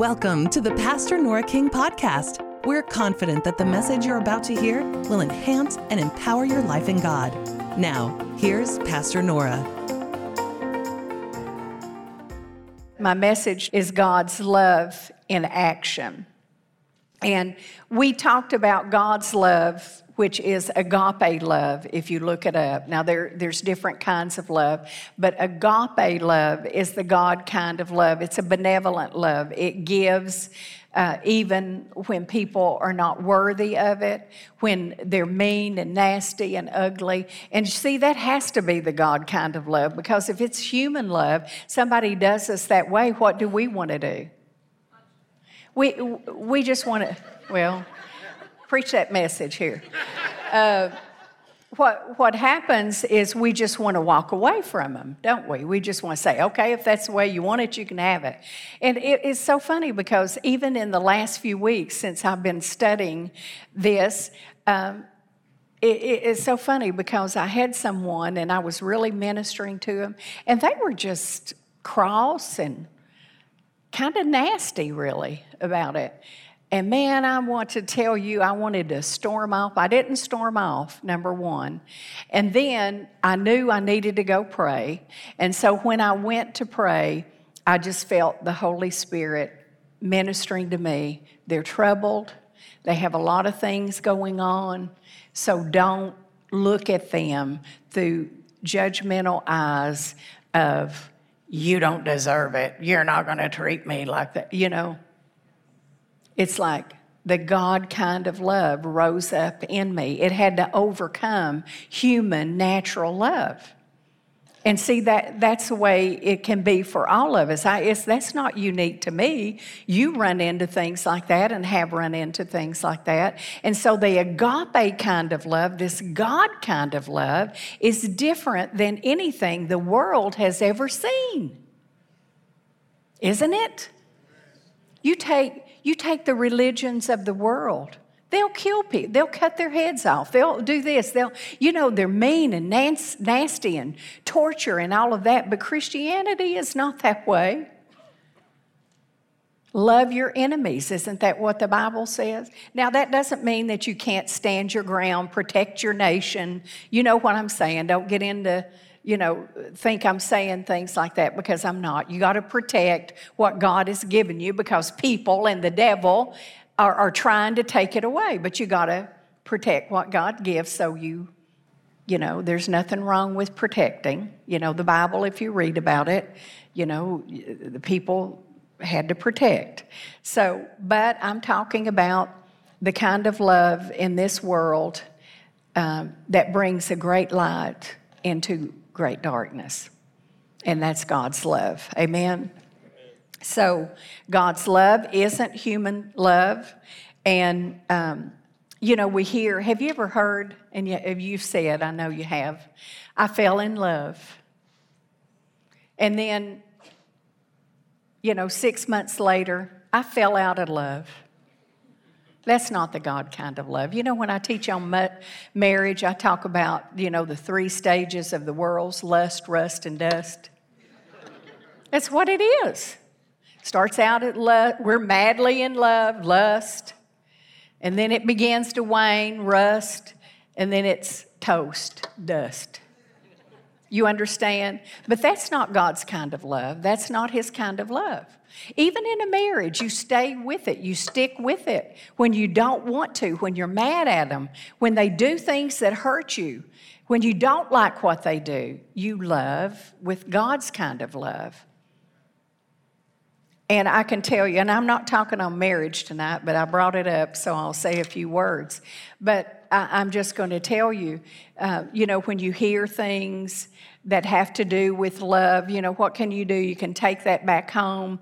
Welcome to the Pastor Nora King podcast. We're confident that the message you're about to hear will enhance and empower your life in God. Now, here's Pastor Nora. My message is God's love in action. And we talked about God's love, which is agape love, if you look it up. Now, there, there's different kinds of love, but agape love is the God kind of love. It's a benevolent love. It gives uh, even when people are not worthy of it, when they're mean and nasty and ugly. And see, that has to be the God kind of love because if it's human love, somebody does us that way, what do we want to do? We, we just want to, well, preach that message here. Uh, what, what happens is we just want to walk away from them, don't we? We just want to say, okay, if that's the way you want it, you can have it. And it is so funny because even in the last few weeks since I've been studying this, um, it, it's so funny because I had someone and I was really ministering to them, and they were just cross and kind of nasty, really, about it. And man, I want to tell you, I wanted to storm off. I didn't storm off, number one. And then I knew I needed to go pray. And so when I went to pray, I just felt the Holy Spirit ministering to me. They're troubled, they have a lot of things going on. So don't look at them through judgmental eyes of, you don't deserve it. You're not going to treat me like that. You know, it's like the God kind of love rose up in me. It had to overcome human natural love. And see that that's the way it can be for all of us. I, that's not unique to me. You run into things like that and have run into things like that. And so the agape kind of love, this God kind of love, is different than anything the world has ever seen. Isn't it? You take you take the religions of the world. They'll kill people. They'll cut their heads off. They'll do this. They'll, you know, they're mean and nasty and torture and all of that. But Christianity is not that way. Love your enemies. Isn't that what the Bible says? Now, that doesn't mean that you can't stand your ground, protect your nation. You know what I'm saying. Don't get into you know, think I'm saying things like that because I'm not. You got to protect what God has given you because people and the devil are, are trying to take it away. But you got to protect what God gives so you, you know, there's nothing wrong with protecting. You know, the Bible, if you read about it, you know, the people had to protect. So, but I'm talking about the kind of love in this world um, that brings a great light into great darkness. And that's God's love. Amen? So, God's love isn't human love. And, um, you know, we hear, have you ever heard, and you've said, I know you have, I fell in love. And then, you know, six months later, I fell out of love. That's not the God kind of love. You know, when I teach on marriage, I talk about, you know, the three stages of the world's lust, rust, and dust. That's what it is. Starts out at lust, we're madly in love, lust, and then it begins to wane, rust, and then it's toast, dust. You understand? But that's not God's kind of love. That's not His kind of love. Even in a marriage, you stay with it, you stick with it when you don't want to, when you're mad at them, when they do things that hurt you, when you don't like what they do. You love with God's kind of love. And I can tell you, and I'm not talking on marriage tonight, but I brought it up, so I'll say a few words. But I, am just going to tell you, uh, you know, when you hear things that have to do with love, you know, what can you do? You can take that back home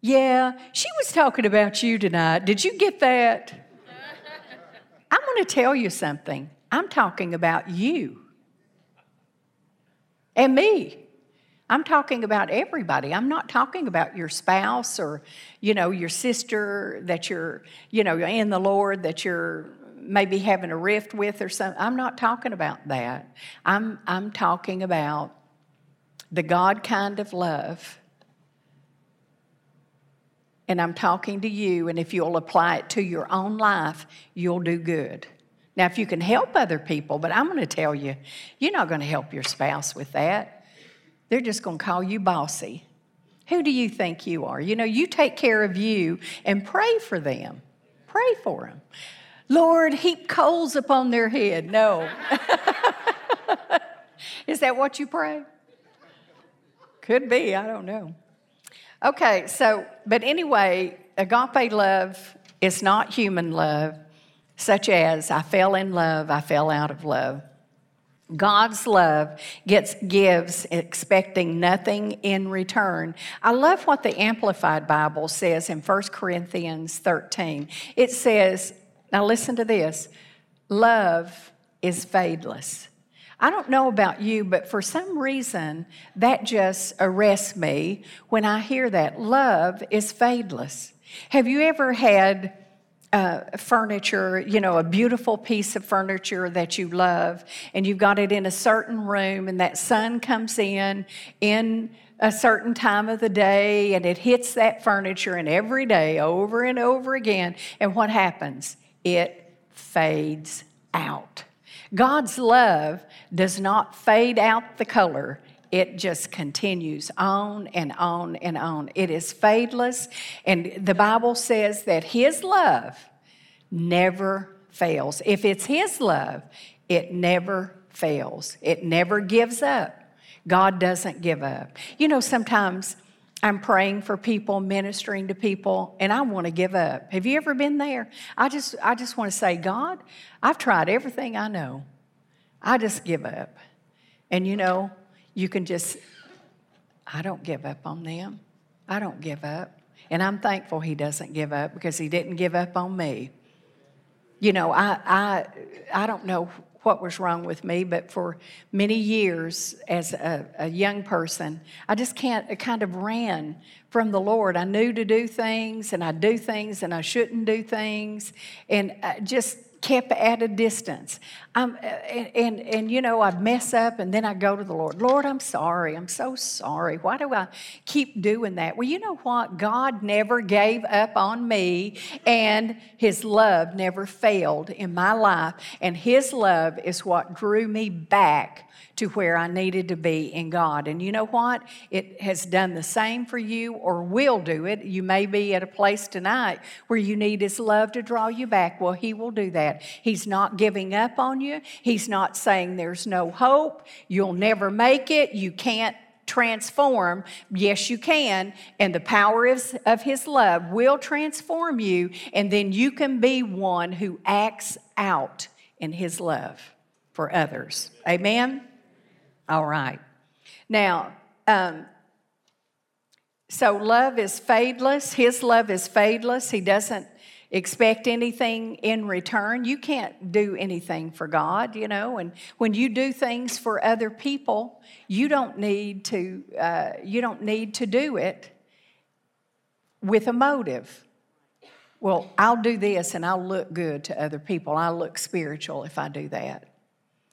yeah, she was talking about you tonight. Did you get that? I'm going to tell you something. I'm talking about you and me. I'm talking about everybody. I'm not talking about your spouse or, you know, your sister that you're, you know, in the Lord that you're maybe having a rift with or something. I'm not talking about that. I'm, I'm talking about the God kind of love and I'm talking to you, and if you'll apply it to your own life, you'll do good. Now, if you can help other people, but I'm going to tell you, you're not going to help your spouse with that. They're just going to call you bossy. Who do you think you are? You know, you take care of you and pray for them. Pray for them. Lord, heap coals upon their head. No. Is that what you pray? Could be, I don't know. Okay, so, but anyway, agape love is not human love, such as I fell in love, I fell out of love. God's love gets, gives expecting nothing in return. I love what the Amplified Bible says in 1 Corinthians 13. It says, now listen to this love is fadeless. I don't know about you, but for some reason, that just arrests me when I hear that. Love is fadeless. Have you ever had uh, furniture, you know, a beautiful piece of furniture that you love, and you've got it in a certain room, and that sun comes in in a certain time of the day, and it hits that furniture, and every day, over and over again, and what happens? It fades out. God's love does not fade out the color, it just continues on and on and on. It is fadeless, and the Bible says that His love never fails. If it's His love, it never fails, it never gives up. God doesn't give up. You know, sometimes I'm praying for people, ministering to people, and I want to give up. Have you ever been there? I just, I just want to say, God, I've tried everything I know. I just give up. And you know, you can just, I don't give up on them. I don't give up. And I'm thankful he doesn't give up because he didn't give up on me. You know, I, I, I don't know what was wrong with me, but for many years as a, a young person, I just can't, I kind of ran from the Lord. I knew to do things and I do things and I shouldn't do things. And uh, just kept at a distance. I'm, and, and, and, you know, I'd mess up and then I go to the Lord. Lord, I'm sorry. I'm so sorry. Why do I keep doing that? Well, you know what? God never gave up on me and His love never failed in my life. And His love is what drew me back to where I needed to be in God. And you know what? It has done the same for you or will do it. You may be at a place tonight where you need His love to draw you back. Well, He will do that. He's not giving up on you, He's not saying there's no hope, you'll never make it, you can't transform. Yes, you can. And the power of, of His love will transform you, and then you can be one who acts out in His love for others. Amen? All right. Now, um, so love is fadeless. His love is fadeless. He doesn't expect anything in return. You can't do anything for God, you know. And when you do things for other people, you don't need to. Uh, you don't need to do it with a motive. Well, I'll do this and I'll look good to other people. I'll look spiritual if I do that.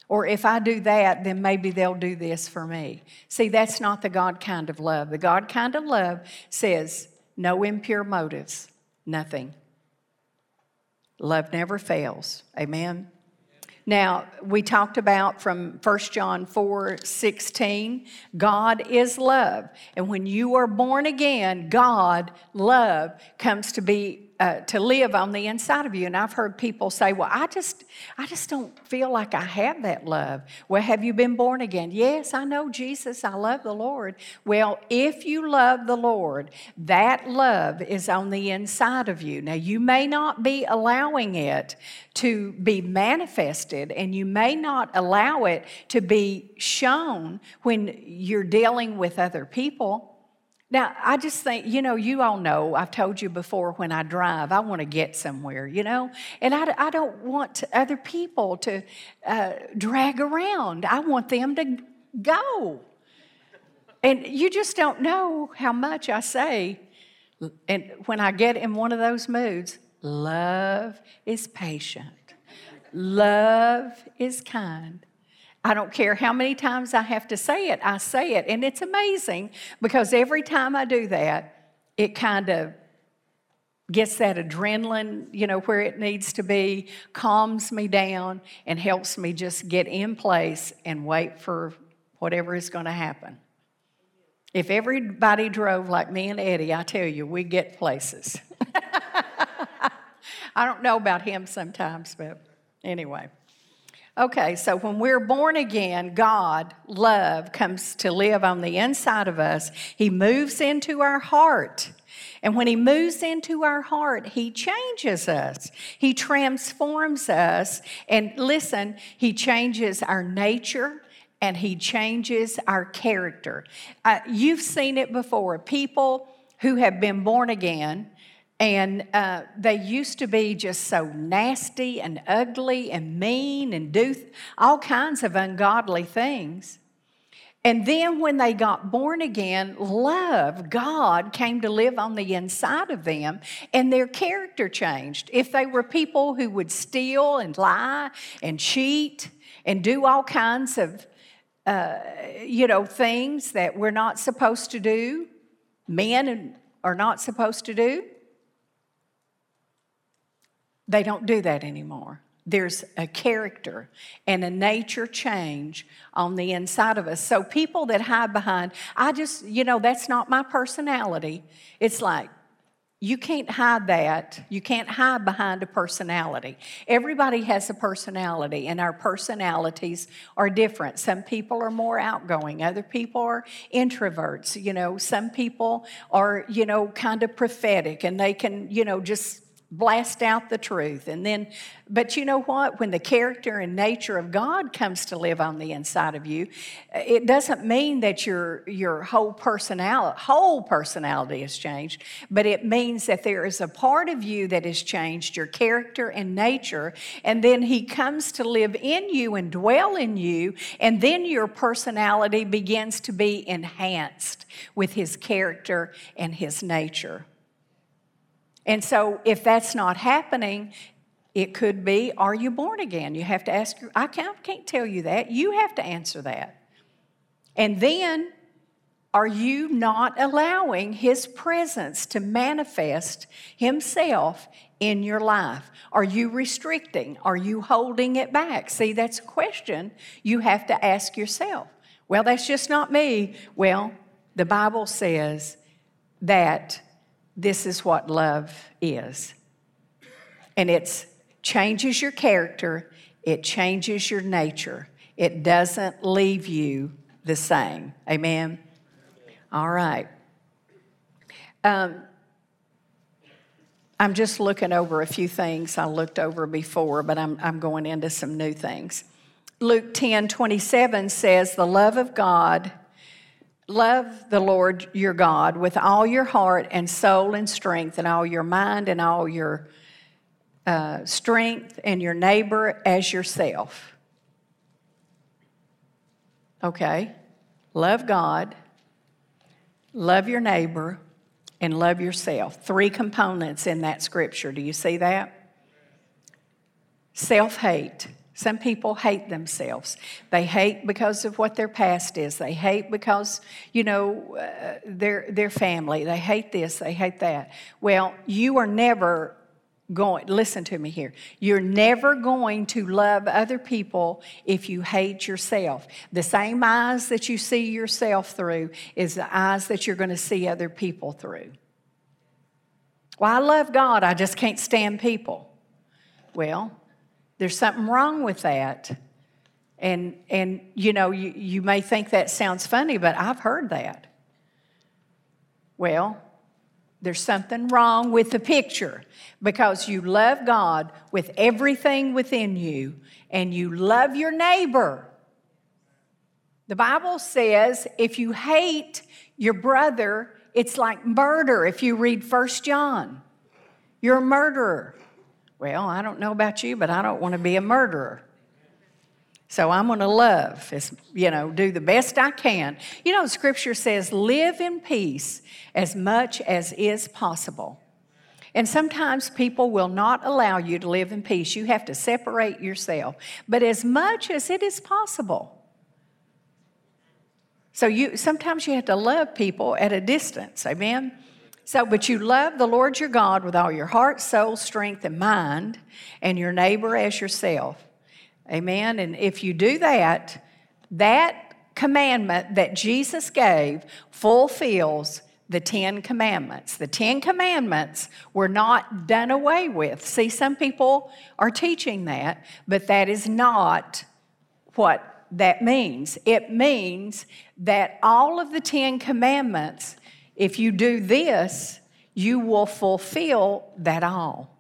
Or if I do that, then maybe they'll do this for me. See, that's not the God kind of love. The God kind of love says no impure motives, nothing. Love never fails. Amen. Now, we talked about from 1 John 4 16, God is love. And when you are born again, God, love, comes to be uh, to live on the inside of you. And I've heard people say, "Well, I just, I just don't feel like I have that love." Well, have you been born again? Yes, I know Jesus. I love the Lord. Well, if you love the Lord, that love is on the inside of you. Now, you may not be allowing it to be manifested, and you may not allow it to be shown when you're dealing with other people. Now, I just think, you know, you all know, I've told you before when I drive, I want to get somewhere, you know, and I, I don't want other people to uh, drag around. I want them to go. And you just don't know how much I say. And when I get in one of those moods, love is patient, love is kind. I don't care how many times I have to say it, I say it. And it's amazing because every time I do that, it kind of gets that adrenaline, you know, where it needs to be, calms me down, and helps me just get in place and wait for whatever is going to happen. If everybody drove like me and Eddie, I tell you, we get places. I don't know about him sometimes, but anyway. Okay, so when we're born again, God, love, comes to live on the inside of us. He moves into our heart. And when He moves into our heart, He changes us. He transforms us. And listen, He changes our nature and He changes our character. Uh, you've seen it before. People who have been born again, and uh, they used to be just so nasty and ugly and mean and do all kinds of ungodly things. And then when they got born again, love, God came to live on the inside of them and their character changed. If they were people who would steal and lie and cheat and do all kinds of, uh, you know, things that we're not supposed to do, men are not supposed to do, they don't do that anymore. There's a character and a nature change on the inside of us. So, people that hide behind, I just, you know, that's not my personality. It's like, you can't hide that. You can't hide behind a personality. Everybody has a personality, and our personalities are different. Some people are more outgoing, other people are introverts. You know, some people are, you know, kind of prophetic and they can, you know, just blast out the truth. And then, but you know what? When the character and nature of God comes to live on the inside of you, it doesn't mean that your, your whole personality, whole personality has changed, but it means that there is a part of you that has changed, your character and nature, and then He comes to live in you and dwell in you, and then your personality begins to be enhanced with His character and His nature. And so, if that's not happening, it could be, Are you born again? You have to ask, I can't, can't tell you that. You have to answer that. And then, are you not allowing His presence to manifest Himself in your life? Are you restricting? Are you holding it back? See, that's a question you have to ask yourself. Well, that's just not me. Well, the Bible says that this is what love is. And it changes your character, it changes your nature. It doesn't leave you the same. Amen? All right. Um, I'm just looking over a few things I looked over before, but I'm, I'm going into some new things. Luke 10 27 says, The love of God Love the Lord your God with all your heart and soul and strength, and all your mind and all your uh, strength, and your neighbor as yourself. Okay? Love God, love your neighbor, and love yourself. Three components in that scripture. Do you see that? Self hate. Some people hate themselves. They hate because of what their past is. They hate because, you know, uh, their, their family. They hate this, they hate that. Well, you are never going, listen to me here. You're never going to love other people if you hate yourself. The same eyes that you see yourself through is the eyes that you're going to see other people through. Well, I love God, I just can't stand people. Well, there's something wrong with that. And, and you know, you, you may think that sounds funny, but I've heard that. Well, there's something wrong with the picture because you love God with everything within you and you love your neighbor. The Bible says if you hate your brother, it's like murder if you read First John. You're a murderer. Well, I don't know about you, but I don't want to be a murderer. So I'm going to love, you know, do the best I can. You know, Scripture says, live in peace as much as is possible. And sometimes people will not allow you to live in peace. You have to separate yourself, but as much as it is possible. So you sometimes you have to love people at a distance. Amen. So, but you love the Lord your God with all your heart, soul, strength, and mind, and your neighbor as yourself. Amen. And if you do that, that commandment that Jesus gave fulfills the Ten Commandments. The Ten Commandments were not done away with. See, some people are teaching that, but that is not what that means. It means that all of the Ten Commandments if you do this, you will fulfill that all.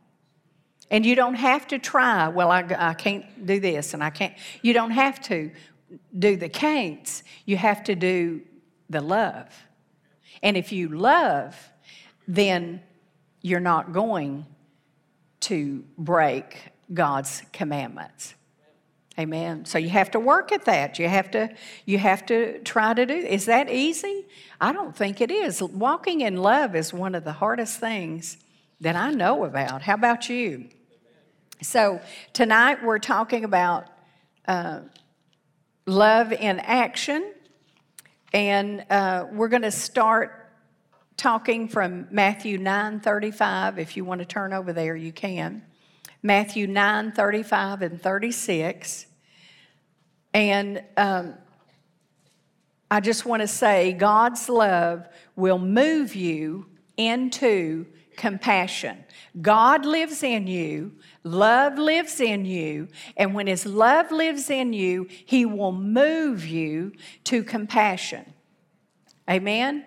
And you don't have to try, well, I, I can't do this and I can't. You don't have to do the can'ts. You have to do the love. And if you love, then you're not going to break God's commandments. Amen. So you have to work at that. You have to you have to try to do. Is that easy? I don't think it is. Walking in love is one of the hardest things that I know about. How about you? So tonight we're talking about uh, love in action, and uh, we're going to start talking from Matthew nine thirty five. If you want to turn over there, you can. Matthew 9 35 and 36. And um, I just want to say God's love will move you into compassion. God lives in you, love lives in you, and when His love lives in you, He will move you to compassion. Amen?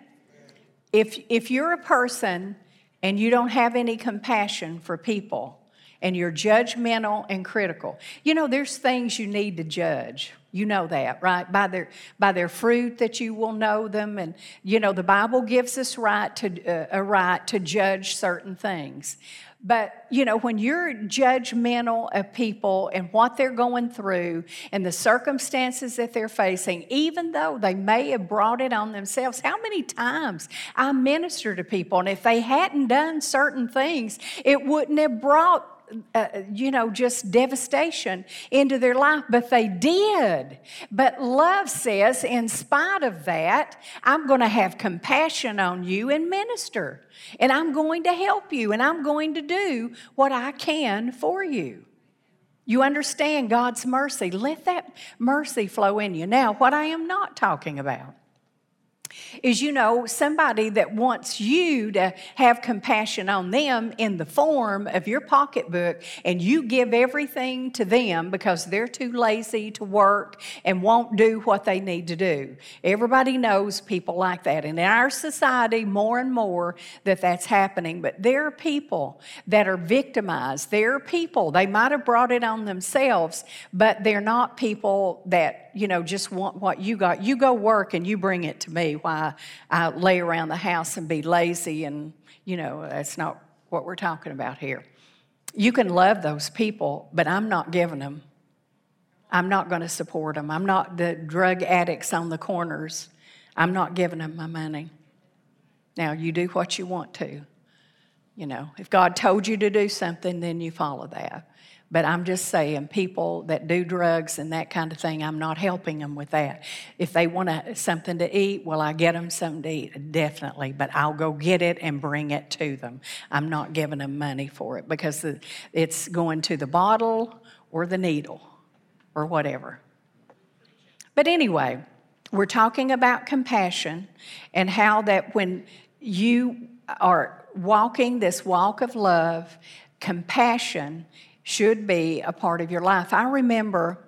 If, if you're a person and you don't have any compassion for people, and you're judgmental and critical. You know, there's things you need to judge. You know that, right? By their by their fruit that you will know them, and you know the Bible gives us right to uh, a right to judge certain things. But you know when you're judgmental of people and what they're going through and the circumstances that they're facing, even though they may have brought it on themselves, how many times I minister to people, and if they hadn't done certain things, it wouldn't have brought uh, you know, just devastation into their life, but they did. But love says, in spite of that, I'm going to have compassion on you and minister. And I'm going to help you and I'm going to do what I can for you. You understand God's mercy. Let that mercy flow in you. Now, what I am not talking about is you know somebody that wants you to have compassion on them in the form of your pocketbook and you give everything to them because they're too lazy to work and won't do what they need to do. Everybody knows people like that. And in our society more and more that that's happening. But there are people that are victimized. There are people they might have brought it on themselves but they're not people that you know just want what you got. You go work and you bring it to me why I lay around the house and be lazy, and you know, that's not what we're talking about here. You can love those people, but I'm not giving them. I'm not going to support them. I'm not the drug addicts on the corners. I'm not giving them my money. Now, you do what you want to. You know, if God told you to do something, then you follow that. But I'm just saying, people that do drugs and that kind of thing, I'm not helping them with that. If they want something to eat, well, I get them something to eat, definitely. But I'll go get it and bring it to them. I'm not giving them money for it because it's going to the bottle or the needle or whatever. But anyway, we're talking about compassion and how that when you are walking this walk of love, compassion should be a part of your life. I remember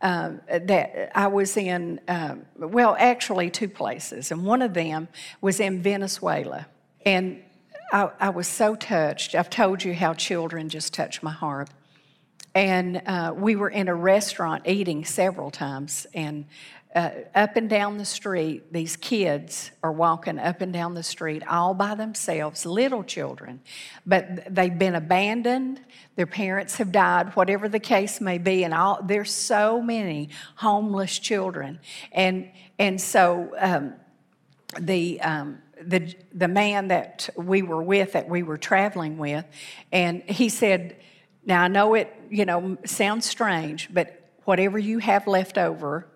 uh, that I was in, uh, well, actually, two places, and one of them was in Venezuela. And I, I, was so touched. I've told you how children just touch my heart. And uh, we were in a restaurant eating several times, and uh, up and down the street, these kids are walking up and down the street all by themselves, little children, but they've been abandoned. Their parents have died, whatever the case may be, and all, there's so many homeless children, and and so um, the. Um, the, the man that we were with, that we were traveling with, and he said, Now I know it, you know, sounds strange, but whatever you have left over,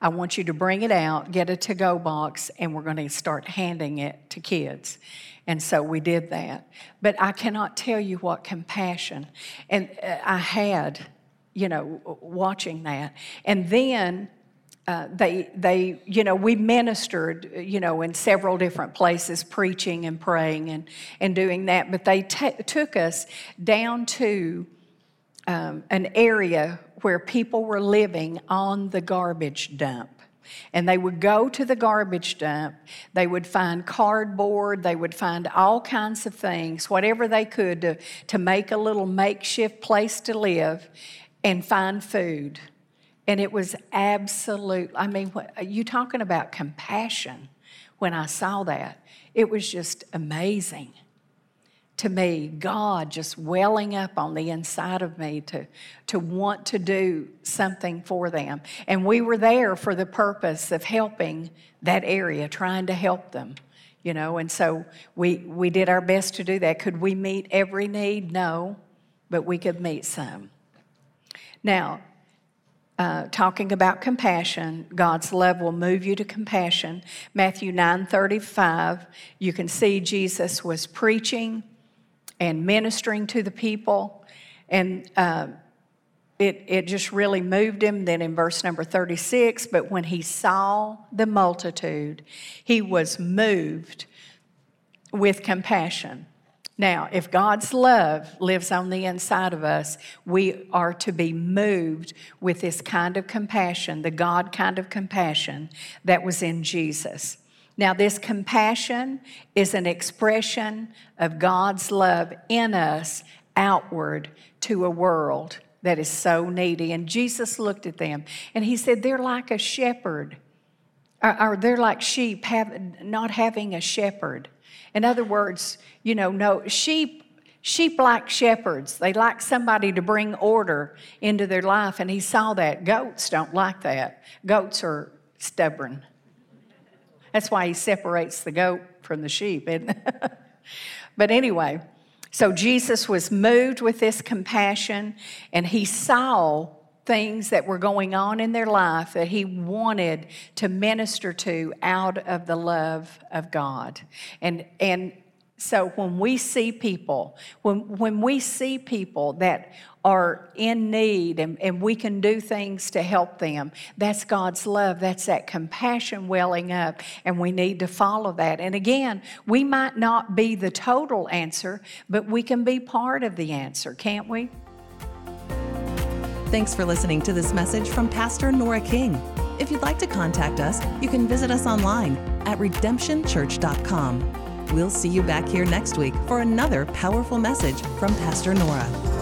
I want you to bring it out, get a to go box, and we're going to start handing it to kids. And so we did that. But I cannot tell you what compassion. And uh, I had, you know, watching that. And then uh, they, they, you know, we ministered, you know, in several different places, preaching and praying and, and doing that. But they t- took us down to um, an area where people were living on the garbage dump. And they would go to the garbage dump, they would find cardboard, they would find all kinds of things, whatever they could to, to make a little makeshift place to live and find food. And it was absolute, I mean, you talking about compassion when I saw that. It was just amazing to me, God just welling up on the inside of me to, to want to do something for them. And we were there for the purpose of helping that area, trying to help them, you know. And so we, we did our best to do that. Could we meet every need? No, but we could meet some. Now, uh, talking about compassion, God's love will move you to compassion. Matthew 9 35, you can see Jesus was preaching and ministering to the people. And uh, it, it just really moved him. Then in verse number 36, but when he saw the multitude, he was moved with compassion. Now, if God's love lives on the inside of us, we are to be moved with this kind of compassion, the God kind of compassion that was in Jesus. Now, this compassion is an expression of God's love in us outward to a world that is so needy. And Jesus looked at them and he said, They're like a shepherd, or, or they're like sheep have, not having a shepherd. In other words, you know, no, sheep Sheep like shepherds. They like somebody to bring order into their life, and he saw that. Goats don't like that. Goats are stubborn. That's why he separates the goat from the sheep. but anyway, so Jesus was moved with this compassion and he saw things that were going on in their life that he wanted to minister to out of the love of God. And, and so when we see people, when, when we see people that are in need and, and we can do things to help them, that's God's love. That's that compassion welling up, and we need to follow that. And again, we might not be the total answer, but we can be part of the answer, can't we? Thanks for listening to this message from Pastor Nora King. If you'd like to contact us, you can visit us online at redemptionchurch.com. We'll see you back here next week for another powerful message from Pastor Nora.